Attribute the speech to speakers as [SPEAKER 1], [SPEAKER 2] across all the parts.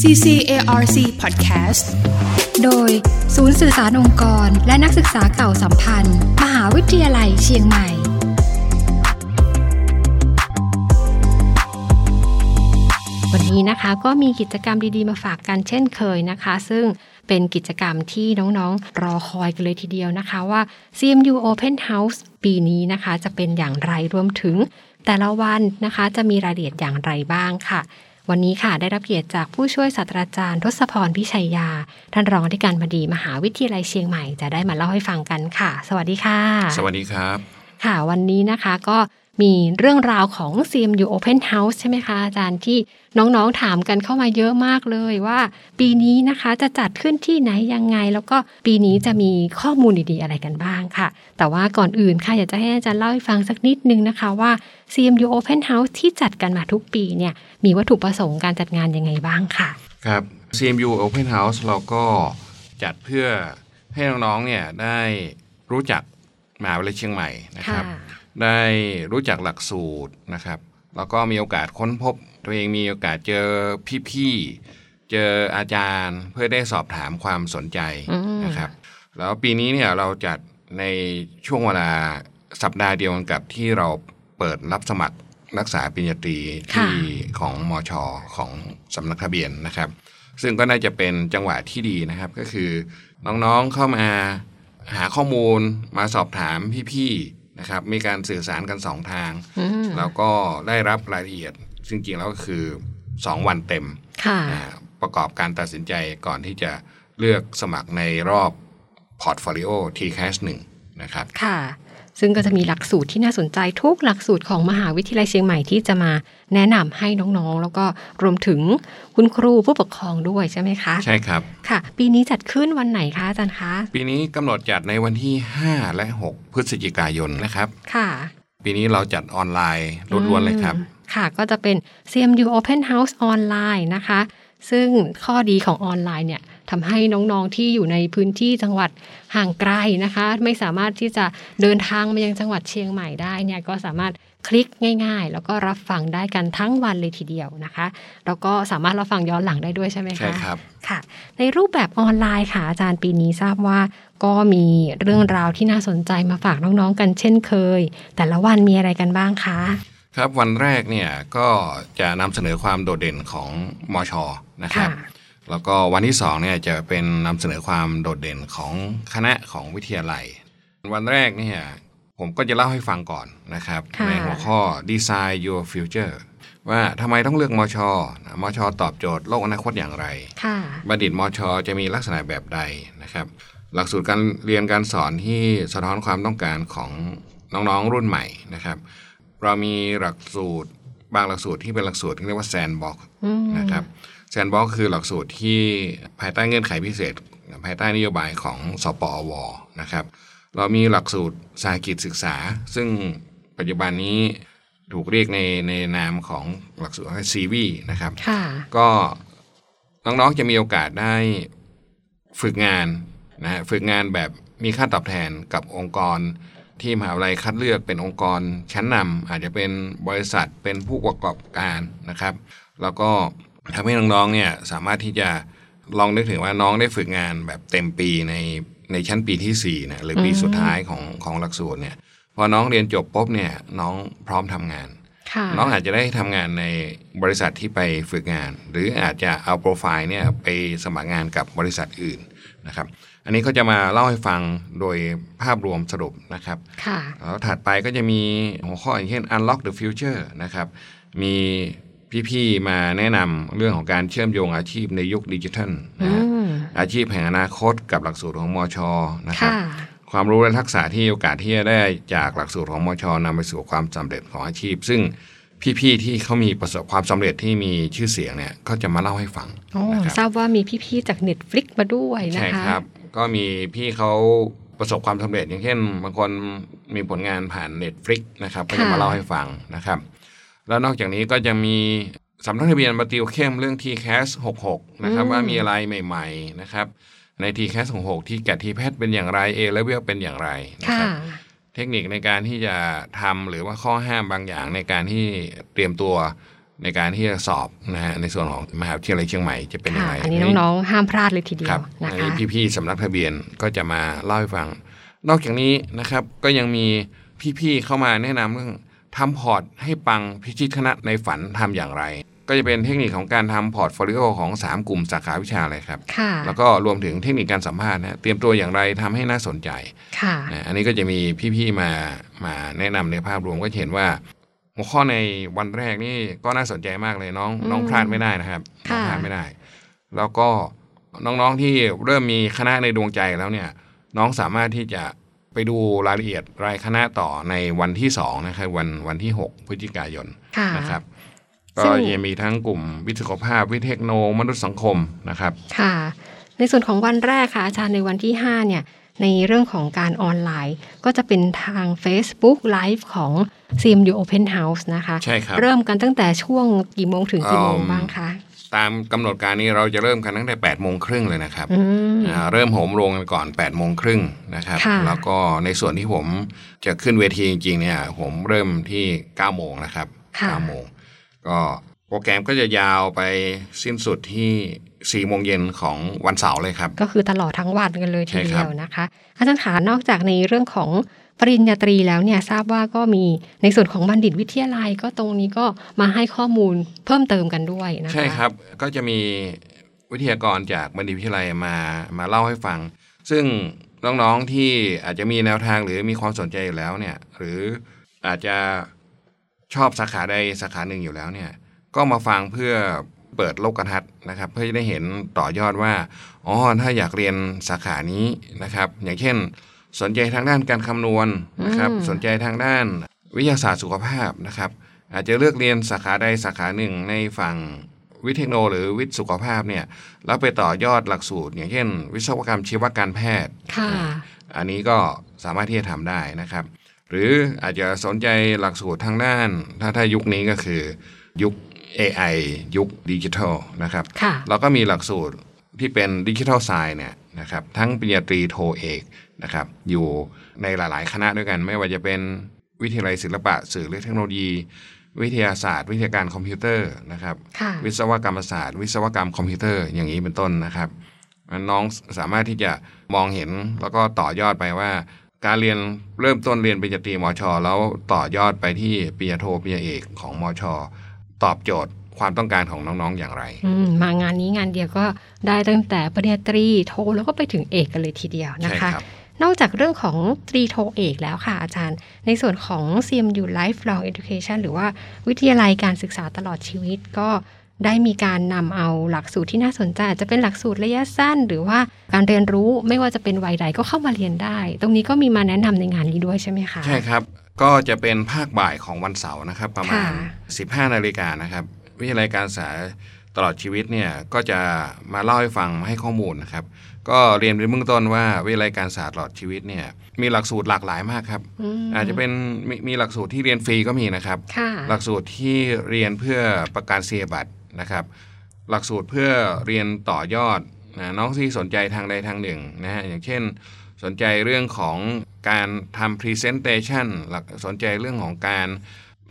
[SPEAKER 1] CCARC Podcast
[SPEAKER 2] โดยศูนย์สื่อสารองค์กร และนักศึกษาเก่าสัมพันธ์ มหาวิทยาลัยเชียงใหม่ วันนี้นะคะก็มีกิจกรรมดีๆมาฝากกันเช่นเคยนะคะ ซึ่งเป็นกิจกรรมที่น้องๆ รอคอยกันเลยทีเดียวนะคะว่า CMU Open House ปีนี้นะคะจะเป็นอย่างไรรวมถึงแต่ละวันนะคะจะมีรายละเอียดอย่างไรบ้างค่ะ วันนี้ค่ะได้รับเกียรติจากผู้ช่วยศาสตราจารย์ทศพรพิชัยยา ท่านรองอธิการบดีมหาวิทยาลัยเชียงใหม่จะได้มาเล่าให้ฟังกันค่ะ สวัสดีค่ะ
[SPEAKER 3] สวัสดีครับ
[SPEAKER 2] ค่ะ วันนี้นะคะก็ มีเรื่องราวของ CMU Open House ใช่ไหมคะอาจารย์ที่น้องๆถามกันเข้ามาเยอะมากเลยว่า ปีนี้นะคะจะจัดขึ้นที่ไหนยังไง แล้วก็ปีนี้จะมีข้อมูลดีๆอะไรกันบ้างค่ะ แต่ว่าก่อนอื่นค่ะอยากจะให้อาจารย์เล่าให้ฟังสักนิดนึงนะคะว่า CMU Open House ที่จัดกันมาทุกปีเนี่ยมีวัตถุประสงค์การจัดงานยังไงบ้างค่ะ
[SPEAKER 3] ครับ CMU Open House เราก็จัดเพื่อให้น้องๆเนี่ยได้รู้จักมหาวิทยาลัยเชียงใหม่นะครับ
[SPEAKER 2] ค่ะ
[SPEAKER 3] ได้รู้จักหลักสูตรนะครับแล้วก็มีโอกาสค้นพบ ตัวเองมีโอกาสเจอพี่ๆ เจออาจารย์เพื่อได้สอบถามความสนใจนะครับ แล้วปีนี้เนี่ยเราจัดในช่วงเวลาสัปดาห์เดียวกันกับที่เราเปิดรับสมัครนักศึกษาปริญญาตรีที่ของมชของสำนักทะเบียนนะครับ ซึ่งก็น่าจะเป็นจังหวะที่ดีนะครับก็คือน้องๆเข้ามาหาข้อมูลมาสอบถามพี่ๆ นะครับมีการสื่อสารกันสองทาง แล้วก็ได้รับรายละเอียดซึ่งจริงๆแล้วก็คือ2วันเต็ม
[SPEAKER 2] ค่ะ
[SPEAKER 3] อ่าประกอบการตัดสินใจก่อนที่จะเลือกสมัครในรอบ Portfolio TCAS 1นะครับ
[SPEAKER 2] ค่ะ ซึ่งก็จะมีหลักสูตรที่น่าสนใจทุกหลักสูตรของมหาวิทยาลัยเชียงใหม่ที่จะมาแนะนำให้น้องๆ แล้วก็รวมถึงคุณครูผู้ปกครองด้วยใช่ไหมคะ
[SPEAKER 3] ใช่ครับ
[SPEAKER 2] ค่ะ ปีนี้จัดขึ้นวันไหนคะอาจารย์คะ
[SPEAKER 3] ปีนี้กำหนดจัดในวันที่ 5 และ 6 พฤศจิกายนนะครับ
[SPEAKER 2] ค่ะ
[SPEAKER 3] ปีนี้เราจัดออนไลน์ล้วนๆเลยครับ
[SPEAKER 2] ค่ะก็จะเป็น CMU Open House ออนไลน์นะคะ ซึ่งข้อดีของออนไลน์เนี่ย ทำให้น้องๆที่อยู่ในพื้นที่จังหวัดห่างไกลนะคะ ไม่สามารถที่จะเดินทางมายังจังหวัดเชียงใหม่ได้เนี่ยก็สามารถคลิกง่ายๆ แล้วก็รับฟังได้กันทั้งวันเลยทีเดียวนะคะ แล้วก็สามารถรับฟังย้อนหลังได้ด้วยใช่ไหมคะ
[SPEAKER 3] ใช่ครับ
[SPEAKER 2] ค่ะ ในรูปแบบออนไลน์ค่ะอาจารย์ปีนี้ทราบว่า ก็มีเรื่องราวที่น่าสนใจมาฝากน้องๆ กันเช่นเคย แต่ละวันมีอะไรกันบ้างคะ
[SPEAKER 3] ครับวันแรกเนี่ยก็จะนำเสนอความโดดเด่นของมชนะครับ
[SPEAKER 2] ค่ะ
[SPEAKER 3] แล้วก็วันที่สองเนี่ยจะเป็นนำเสนอความโดดเด่นของคณะของวิทยาลัย วันแรกเนี่ยผมก็จะเล่าให้ฟังก่อนนะครับ
[SPEAKER 2] ค่ะ
[SPEAKER 3] ในหัวข้อ Design Your Future ว่าทำไมต้องเลือกมชนะมชตอบโจทย์โลกอนาคตอย่างไร
[SPEAKER 2] ค่ะ
[SPEAKER 3] บัณฑิตมชจะมีลักษณะแบบใดนะครับ หลักสูตรการเรียนการสอนที่สะท้อนความต้องการของน้องๆรุ่นใหม่นะครับ เรามีหลักสูตรบางหลักสูตรที่เป็นหลักสูตรที่เรียกว่า sandbox นะครับ sandbox คือหลักสูตรที่ภายใต้เงื่อนไขพิเศษ ภายใต้นโยบายของสป.อว.นะครับ เรามีหลักสูตรสาหกิจศึกษา ซึ่งปัจจุบันนี้ถูกเรียกในในนามของหลักสูตร CWIE นะครับ
[SPEAKER 2] ค่ะ
[SPEAKER 3] ก็น้องๆจะมีโอกาสได้ฝึกงานนะฮะฝึกงานแบบมีค่าตอบแทนกับองค์กรที่มหาวิทยาลัยคัดเลือกเป็นองค์กรชั้นนำอาจจะเป็นบริษัทเป็นผู้ประกอบการนะครับ แล้วก็ ทำให้น้องๆเนี่ยสามารถที่จะลองนึกถึงว่าน้องได้ฝึกงานแบบเต็มปีในในชั้นปีที่4นะหรือปีสุดท้ายของของหลักสูตรเนี่ยพอน้องเรียนจบปุ๊บเนี่ยน้องพร้อมทำงาน
[SPEAKER 2] ค่ะ
[SPEAKER 3] น้องอาจจะได้ทำงานในบริษัทที่ไปฝึกงาน หรืออาจจะเอาโปรไฟล์เนี่ยไปสมัครงานกับบริษัทอื่นนะครับ อันนี้เขาจะมาเล่าให้ฟังโดยภาพรวมสรุปนะครับ
[SPEAKER 2] ค่ะ
[SPEAKER 3] แล้วถัดไปก็จะมีหัวข้ออย่างเช่น unlock the future นะครับมี พี่ๆมาแนะนำเรื่องของการเชื่อมโยงอาชีพในยุคดิจิทัลนะฮะ
[SPEAKER 2] อืม
[SPEAKER 3] อาชีพแห่งอนาคตกับหลักสูตรของมชนะครับ
[SPEAKER 2] ค่ะ
[SPEAKER 3] ความรู้และทักษะที่โอกาสที่จะได้จากหลักสูตรของมชนำไปสู่ความสำเร็จของอาชีพ ซึ่งพี่ๆที่เขามีประสบความสำเร็จที่มีชื่อเสียงเนี่ยก็จะมาเล่าให้ฟัง
[SPEAKER 2] โอ้
[SPEAKER 3] นะครับ
[SPEAKER 2] ทราบว่ามีพี่ๆจาก Netflix มาด้วยนะคะ
[SPEAKER 3] ใช่ครับ ก็มีพี่เขาประสบความสำเร็จอย่างเช่นบางคนมีผลงานผ่าน Netflix นะครับก็จะมาเล่าให้ฟังนะครับ แล้วนอกจากนี้ก็จะมีสำนักทะเบียนมาติวเข้มเรื่อง TCAS 66 นะครับ ว่ามีอะไรใหม่ ๆ นะครับ ใน TCAS 66 ที่แกะทีแพทเป็นอย่างไร A level เป็นอย่างไรนะ
[SPEAKER 2] ค่ะ
[SPEAKER 3] ครับเทคนิคในการที่จะทำหรือว่าข้อห้ามบางอย่างในการที่เตรียมตัวในการที่จะสอบนะฮะในส่วนของมหาวิทยาลัยเชียงใหม่จะเป็นยัง
[SPEAKER 2] ค่ะ
[SPEAKER 3] ไง
[SPEAKER 2] อันนี้น้องๆห้ามพลาดเลยทีเดี
[SPEAKER 3] ค
[SPEAKER 2] ย
[SPEAKER 3] รั
[SPEAKER 2] ว
[SPEAKER 3] บ
[SPEAKER 2] นะ
[SPEAKER 3] อัน
[SPEAKER 2] คะ
[SPEAKER 3] นี้พี่ๆสำนักทะเบียนก็จะมาเล่าให้ฟัง นอกจากนี้นะครับก็ยังมีพี่ๆเข้ามาแนะนำเรื่อง ทำพอร์ตให้ปังพิชิตคณะในฝันทำอย่างไร ก็จะเป็นเทคนิคของการทำ portfolio ของ 3 กลุ่มสาขาวิชาเลยครับ
[SPEAKER 2] ค่ะ
[SPEAKER 3] แล้วก็รวมถึงเทคนิคการสัมภาษณ์นะเตรียมตัวอย่างไรทำให้น่าสนใจ
[SPEAKER 2] ค่ะ
[SPEAKER 3] นะอันนี้ก็จะมีพี่ๆมามาแนะนำในภาพรวมก็จะเห็นว่าหัวข้อในวันแรกนี่ก็น่าสนใจมากเลยน้อง
[SPEAKER 2] อืม
[SPEAKER 3] น้องพลาดไม่ได้นะครับน้อง
[SPEAKER 2] ค่ะ
[SPEAKER 3] พลาดไม่ได้ แล้วก็น้องๆที่เริ่มมีคณะในดวงใจแล้วเนี่ย น้องสามารถที่จะ ไปดูรายละเอียดรายคณะต่อในวันที่สองนะครับวันวันที่ 6 พฤศจิกายน
[SPEAKER 2] ค่ะ
[SPEAKER 3] นะครับ
[SPEAKER 2] ซึ่
[SPEAKER 3] ก็
[SPEAKER 2] ง
[SPEAKER 3] จะมีทั้งกลุ่มวิทยาภาพ วิเทคโนมนุษยสังคมนะครับ
[SPEAKER 2] ค่ะ ในส่วนของวันแรกค่ะอาจารย์ในวันที่ 5 เนี่ยในเรื่องของการออนไลน์ ก็จะเป็นทาง Facebook Live ของ CMU Open House นะคะ
[SPEAKER 3] ใช่ครับ
[SPEAKER 2] เริ่มกันตั้งแต่ช่วงกี่โมงถึงกี่โมง
[SPEAKER 3] อืม
[SPEAKER 2] บ้างคะ
[SPEAKER 3] ตามกำหนดการนี้เราจะเริ่มกันตั้งแต่8ปดโมงครึ่งเลยนะครับ
[SPEAKER 2] อืม
[SPEAKER 3] อ่าเริ่มโหมโรงกันก่อน8ปดโมงครึ่งนะครับ
[SPEAKER 2] ค่ะ
[SPEAKER 3] แล้วก็ในส่วนที่ผมจะขึ้นเวทีจริงๆเนี่ยผมเริ่มที่9ก้าโมงนะครับ
[SPEAKER 2] ค่ะ
[SPEAKER 3] เก้าโมงก็โปรแกรมก็จะยาวไปสิ้นสุดที่4ี่โมงเย็นของวันเสาร์เลยครับ
[SPEAKER 2] ก็คือตลอดทั้งวันกันเลยที
[SPEAKER 3] ใช่
[SPEAKER 2] เดี
[SPEAKER 3] ครั
[SPEAKER 2] ย
[SPEAKER 3] บ
[SPEAKER 2] วนะคะ อาจารย์ขานอกจากในเรื่องของ ปริญญาตรีแล้วเนี่ยทราบว่าก็มีในส่วนของบัณฑิตวิทยาลัยก็ตรงนี้ก็มาให้ข้อมูลเพิ่มเติมกันด้วยนะคะ
[SPEAKER 3] ใช่ครับก็จะมีวิทยากรจากบัณฑิตวิทยาลัยมามาเล่าให้ฟัง ซึ่งน้องๆที่อาจจะมีแนวทางหรือมีความสนใจอยู่แล้วเนี่ยหรืออาจจะชอบสาขาใดสาขาหนึ่งอยู่แล้วเนี่ยก็มาฟังเพื่อเปิดโลกทัศน์นะครับ เพื่อจะได้เห็นต่อยอดว่าอ๋อถ้าอยากเรียนสาขานี้นะครับ อย่างเช่น สนใจทางด้านการคำนวณนะครับ
[SPEAKER 2] อืม
[SPEAKER 3] สนใจทางด้านวิทยาศาสตร์สุขภาพนะครับ อาจจะเลือกเรียนสาขาใดสาขาหนึ่งในฝั่งวิทย์เทคโนหรือวิทย์สุขภาพเนี่ยแล้วไปต่อยอดหลักสูตร อย่างเช่น วิศวกรรมชีวการแพทย์
[SPEAKER 2] ค่ะ
[SPEAKER 3] อันนี้ก็สามารถที่จะทำได้นะครับ หรืออาจจะสนใจหลักสูตรทางด้าน ถ้าถ้ายุคนี้ก็คือยุค AI ยุคดิจิทัลนะครับ
[SPEAKER 2] ค่ะ
[SPEAKER 3] เราก็มีหลักสูตรที่เป็นดิจิทัลไซน์เนี่ยนะครับทั้งปริญญาตรีโทเอก นะครับ อยู่ในหลาย ๆ คณะด้วยกัน ไม่ว่าจะเป็นวิทยาลัยศิลปะสื่อและเทคโนโลยี วิทยาศาสตร์ วิทยาการคอมพิวเตอร์นะครับ
[SPEAKER 2] ค่ะ
[SPEAKER 3] วิศวกรรมศาสตร์ วิศวกรรมคอมพิวเตอร์อย่างนี้เป็นต้นนะครับน้องสามารถที่จะมองเห็นแล้วก็ต่อยอดไปว่า การเรียนเริ่มต้นเรียนปริญญาตรีมชแล้วต่อยอดไปที่ปริญญาโทปริญญาเอกของมชตอบโจทย์ความต้องการของน้องๆอย่างไร
[SPEAKER 2] อืมมางานนี้งานเดียวก็ได้ตั้งแต่ปริญญาตรีโทแล้วก็ไปถึงเอกกันเลยทีเดียวนะ
[SPEAKER 3] ใช่
[SPEAKER 2] คะ
[SPEAKER 3] ครับ
[SPEAKER 2] นอกจากเรื่องของตรีโทเอกแล้วค่ะอาจารย์ ในส่วนของ CMU Lifelong Education หรือว่าวิทยาลัยการศึกษาตลอดชีวิตก็ได้มีการนำเอาหลักสูตรที่น่าสนใจอาจจะเป็นหลักสูตรระยะสั้น หรือว่าการเรียนรู้ไม่ว่าจะเป็นวัยใดก็เข้ามาเรียนได้ ตรงนี้ก็มีมาแนะนำในงานนี้ด้วยใช่ไหมคะ
[SPEAKER 3] ใช่ครับ ก็จะเป็นภาคบ่ายของวันเสาร์นะครับ ประมาณ
[SPEAKER 2] ค่ะ
[SPEAKER 3] 15 นาฬิกานะครับ วิทยาลัยการศึกษาตลอดชีวิตเนี่ยก็จะมาเล่าให้ฟังมาให้ข้อมูลนะครับ ก็เรียนในเบื้องต้นว่าวิทยาลัยการศึกษาตลอดชีวิตเนี่ยมีหลักสูตรหลากหลายมากครับ
[SPEAKER 2] ม
[SPEAKER 3] อาจจะเป็นมีมีหลักสูตรที่เรียนฟรีก็มีนะครับ
[SPEAKER 2] ค่ะ
[SPEAKER 3] หลักสูตรที่เรียนเพื่อประกันเสียบัตรนะครับ หลักสูตรเพื่อเรียนต่อยอดนะน้องที่สนใจทางใดทางหนึ่งนะฮะอย่างเช่น สนใจเรื่องของการทำ Presentation หลักสนใจเรื่องของการ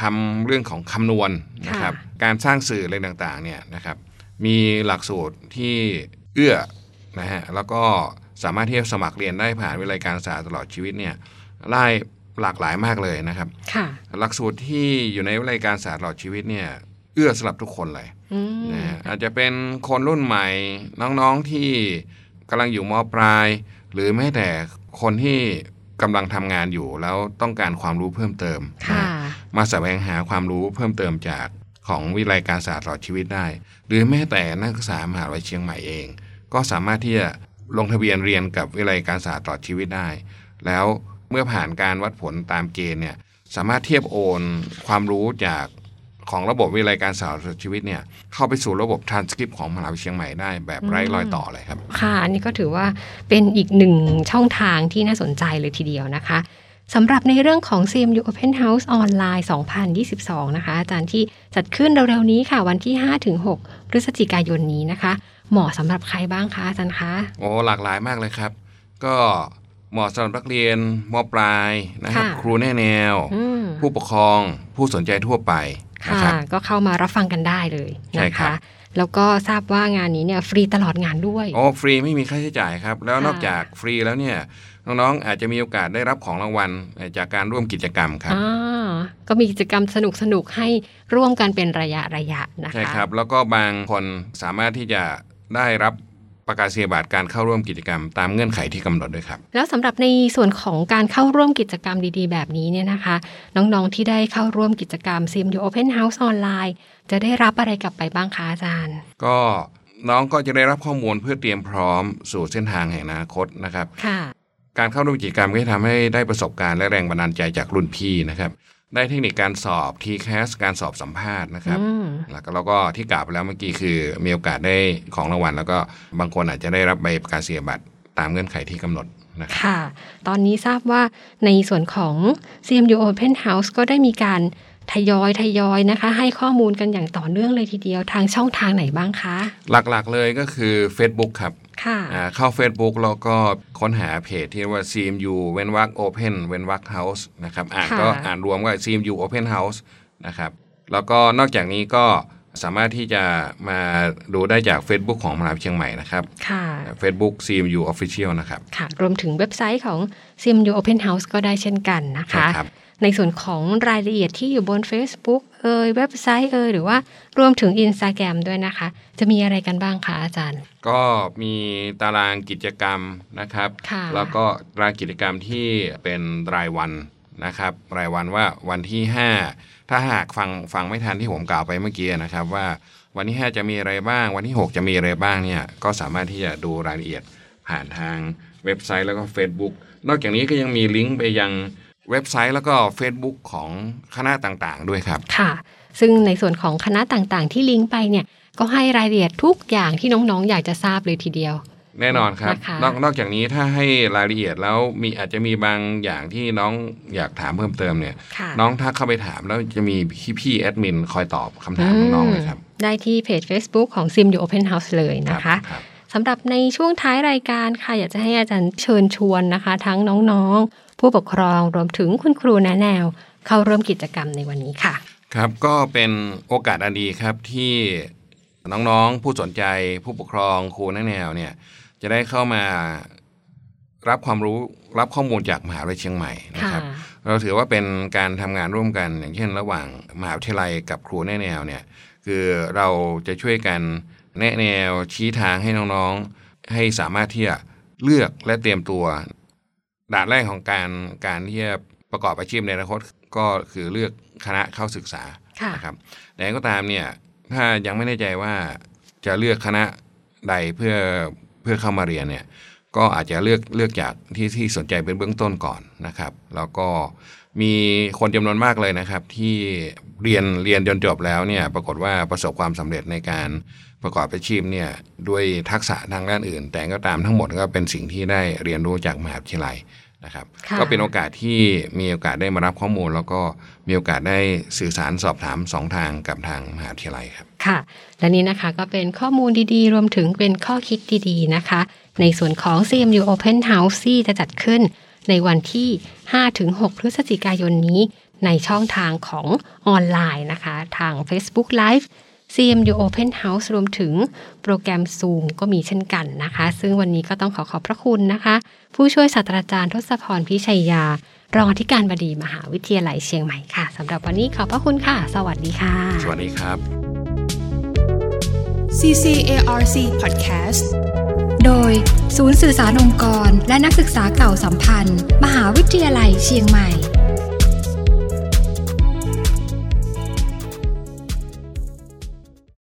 [SPEAKER 3] ทำเรื่องของคำนวณนะครับ การสร้างสื่ออะไรต่างๆเนี่ยนะครับ มีหลักสูตรที่เอื้อ นะฮะแล้วก็สามารถที่จะสมัครเรียนได้ผ่านวิทยาลัยการศึกษาตลอดชีวิตเนี่ยไล่หลากหลายมากเลยนะครับ
[SPEAKER 2] ค่ะ
[SPEAKER 3] หลักสูตรที่อยู่ในวิทยาลัยการศึกษาตลอดชีวิตเนี่ยเอื้อสำหรับทุกคนเลย
[SPEAKER 2] อืม
[SPEAKER 3] นะฮะอาจจะเป็นคนรุ่นใหม่น้องๆที่กำลังอยู่มปลาย หรือแม้แต่คนที่กำลังทำงานอยู่แล้วต้องการความรู้เพิ่มเติม
[SPEAKER 2] ค่ะ
[SPEAKER 3] นะมาแสวงหาความรู้เพิ่มเติมจากของวิทยาลัยการศึกษาตลอดชีวิตได้ หรือแม้แต่นักศึกษามหาวิทยาลัยเชียงใหม่เอง ก็สามารถที่จะลงทะเบียนเรียนกับวิทยาลัยการศึกษาตลอดชีวิตได้ แล้วเมื่อผ่านการวัดผลตามเกณฑ์เนี่ยสามารถเทียบโอนความรู้จากของระบบวิทยาลัยการศึกษาตลอดชีวิตเนี่ยเข้าไปสู่ระบบทรานสคริปต์ของมหาวิทยาลัยเชียงใหม่ได้แบบไร้รอยต่อเลยครับ
[SPEAKER 2] ค่ะอันนี้ก็ถือว่าเป็นอีกหนึ่งช่องทางที่น่าสนใจเลยทีเดียวนะคะสำหรับในเรื่องของ CMU Open House ออนไลน์2022 นะคะ อาจารย์ที่จัดขึ้นเร็วๆนี้ค่ะ วันที่ 5-6 พฤศจิกายนนี้นะคะ เหมาะสำหรับใครบ้างคะอาจารย์คะ
[SPEAKER 3] โอ้หลากหลายมากเลยครับ ก็เหมาะสำหรับนักเรียนมปลายนะครับ
[SPEAKER 2] ค่ะ
[SPEAKER 3] ครูแน่แนว
[SPEAKER 2] อืม
[SPEAKER 3] ผู้ปกครองผู้สนใจทั่วไปนะ
[SPEAKER 2] ค่ะ
[SPEAKER 3] ครับ
[SPEAKER 2] ก็เข้ามารับฟังกันได้เลย
[SPEAKER 3] ใช่
[SPEAKER 2] นะ
[SPEAKER 3] ครั
[SPEAKER 2] คะ
[SPEAKER 3] บ
[SPEAKER 2] แล้วก็ทราบว่างานนี้เนี่ยฟรีตลอดงานด้วย
[SPEAKER 3] โอ้ฟรีไม่มีค่าใช้จ่ายครับ แล้ว
[SPEAKER 2] ค่ะ
[SPEAKER 3] นอกจากฟรีแล้วเนี่ยน้องๆอาจจะมีโอกาสได้รับของรางวัลจากการร่วมกิจกรรมครับ
[SPEAKER 2] อ่าก็มีกิจกรรมสนุกๆให้ร่วมกันเป็นระยะระยะนะคะ
[SPEAKER 3] ใช่ครับ แล้วก็บางคนสามารถที่จะ ได้รับประกาศนียบัตรการเข้าร่วมกิจกรรม ตามเงื่อนไขที่กำหนดด้วยครับ
[SPEAKER 2] แล้วสำหรับในส่วนของการเข้าร่วมกิจกรรมดีๆ แบบนี้เนี่ยนะคะ น้องๆที่ได้เข้าร่วมกิจกรรม CMU Open House ออนไลน์จะได้รับอะไรกลับไปบ้างคะอาจารย์
[SPEAKER 3] ก็น้องก็จะได้รับข้อมูลเพื่อเตรียมพร้อมสู่เส้นทางแห่งอนาคตนะครับ
[SPEAKER 2] ค่ะ
[SPEAKER 3] การเข้าร่วมกิจกรรมก็จะทำให้ได้ประสบการณ์และแรงบันดาลใจจากรุ่นพี่นะครับ ได้เทคนิคการสอบ t c a s การสอบสัมภาษณ์นะครับ
[SPEAKER 2] อืม
[SPEAKER 3] แล้วก็แล้วก็ที่กล่าวไปแล้วเมื่อกี้คือ มีโอกาสได้ของรางวัล แล้วก็บางคนอาจจะได้รับใบประกาศนียบัตรตามเงื่อนไขที่กำหนดนะครับ
[SPEAKER 2] ค่ะ ตอนนี้ทราบว่าในส่วนของ CMU Open House ก็ได้มีการ ทยอยทยอยนะคะ ให้ข้อมูลกันอย่างต่อเนื่องเลยทีเดียวทางช่องทางไหนบ้างคะ
[SPEAKER 3] หลักๆเลยก็คือ Facebook ครับ
[SPEAKER 2] ค่ะ
[SPEAKER 3] อ่าเข้า Facebook แล้วก็ค้นหาเพจที่เรียกว่า CMU เว้นวรรค Open เว้นวรรค House นะครับอ่าน
[SPEAKER 2] ค่ะ
[SPEAKER 3] ก็อ่านรวมว่า CMU Open House นะครับแล้วก็นอกจากนี้ก็สามารถที่จะมาดูได้จาก Facebook ของมหาวิทยาลัยเชียงใหม่นะครับ
[SPEAKER 2] ค่ะ
[SPEAKER 3] Facebook CMU Official นะครับ
[SPEAKER 2] ค่ะ รวมถึงเว็บไซต์ของ CMU Open House ก็ได้เช่นกันนะคะ
[SPEAKER 3] ใช่ครับ
[SPEAKER 2] ในส่วนของรายละเอียดที่อยู่บน Facebook เอ่ยเว็บไซต์เอ่ยหรือว่ารวมถึง Instagram ด้วยนะคะ จะมีอะไรกันบ้างคะอาจารย์
[SPEAKER 3] ก็มีตารางกิจกรรมนะครับ
[SPEAKER 2] ค่ะ
[SPEAKER 3] แล้วก็ตารางกิจกรรมที่เป็นรายวันนะครับ รายวันว่าวันที่ 5 ถ้าหากฟังฟังไม่ทันที่ผมกล่าวไปเมื่อกี้นะครับ ว่าวันที่ 5 จะมีอะไรบ้าง วันที่ 6 จะมีอะไรบ้างเนี่ยก็สามารถที่จะดูรายละเอียดผ่านทางเว็บไซต์แล้วก็ Facebook นอกจากนี้ก็ยังมีลิงก์ไปยัง เว็บไซต์แล้วก็ Facebook ของคณะต่างๆ ด้วยครับ
[SPEAKER 2] ค่ะ ซึ่งในส่วนของคณะต่างๆ ที่ลิงก์ไปเนี่ยก็ให้รายละเอียดทุกอย่างที่น้องๆ อยากจะทราบเลยทีเดียว
[SPEAKER 3] แน่นอนครับ
[SPEAKER 2] นะคะ
[SPEAKER 3] นอกนอกจากนี้ถ้าให้รายละเอียดแล้วมีอาจจะมีบางอย่างที่น้องอยากถามเพิ่มเติมเนี่ย
[SPEAKER 2] ค่ะ
[SPEAKER 3] น้องทักเข้าไปถามแล้วจะมีพี่พี่แอดมินคอยตอบคำถามน้องๆเลยครับ
[SPEAKER 2] ได้ที่เพจ Facebook ของ CMU Open House เลยนะคะ
[SPEAKER 3] ครับ
[SPEAKER 2] สำหรับในช่วงท้ายรายการค่ะอยากจะให้อาจารย์เชิญชวนนะคะ ทั้งน้องๆ ผู้ปกครองรวมถึงคุณครูแนะแนว เข้าร่วมกิจกรรมในวันนี้ค่ะ
[SPEAKER 3] ครับก็เป็นโอกาสอันดีครับที่น้องๆ ผู้สนใจผู้ปกครองครูแนะแนวเนี่ยจะได้เข้ามารับความรู้รับข้อมูลจากมหาวิทยาลัยเชียงใหม่นะครับ
[SPEAKER 2] ค่ะ
[SPEAKER 3] เราถือว่าเป็นการทำงานร่วมกันอย่างเช่น ระหว่างมหาวิทยาลัยกับครูแนะแนวเนี่ยคือเราจะช่วยกัน แนะแนวชี้ทางให้น้องๆ ให้สามารถที่จะเลือกและเตรียมตัวด่านแรกของการการที่จะประกอบอาชีพในอนาคตก็คือเลือกคณะเข้าศึกษา
[SPEAKER 2] ค่ะ
[SPEAKER 3] นะครับแต่อย่างไรก็ตามเนี่ยถ้ายังไม่แน่ใจว่าจะเลือกคณะใดเพื่อเพื่อเข้ามาเรียนเนี่ยก็อาจจะเลือกเลือกจากที่ที่สนใจเป็นเบื้องต้นก่อนนะครับ แล้วก็มีคนจำนวนมากเลยนะครับ ที่เรียนเรียนจนจบแล้วเนี่ยปรากฏว่าประสบความสำเร็จในการ ประกอบอาชีพเนี่ยด้วยทักษะทางด้านอื่น แต่ก็ตามทั้งหมดก็เป็นสิ่งที่ได้เรียนรู้จากมหาวิทยาลัยนะครับ
[SPEAKER 2] ค่ะ
[SPEAKER 3] ก็เป็นโอกาสที่มีโอกาสได้มารับข้อมูล แล้วก็มีโอกาสได้สื่อสารสอบถามสองทางกับทางมหาวิทยาลัยครับ
[SPEAKER 2] ค่ะ และนี่นะคะก็เป็นข้อมูลดีๆ รวมถึงเป็นข้อคิดดีๆนะคะ ในส่วนของ CMU Open House ที่จะจัดขึ้นในวันที่ 5-6 พฤศจิกายนนี้ในช่องทางของออนไลน์นะคะ ทาง Facebook Live CMU Open House รวมถึงโปรแกรม Zoom ก็มีเช่นกันนะคะ ซึ่งวันนี้ก็ต้องขอขอบพระคุณนะคะ ผู้ช่วยศาสตราจารย์ทศพรพิชัยยา รองอธิการบดีมหาวิทยาลัยเชียงใหม่ค่ะสำหรับวันนี้ขอบพระคุณค่ะ สวัสดีค่ะ
[SPEAKER 3] สวัสดีครับ
[SPEAKER 1] CCARC Podcast
[SPEAKER 4] โดยศูนย์สื่อสารองค์กร และนักศึกษาเก่าสัมพันธ์ มหาวิทยาลัยเชียงใหม่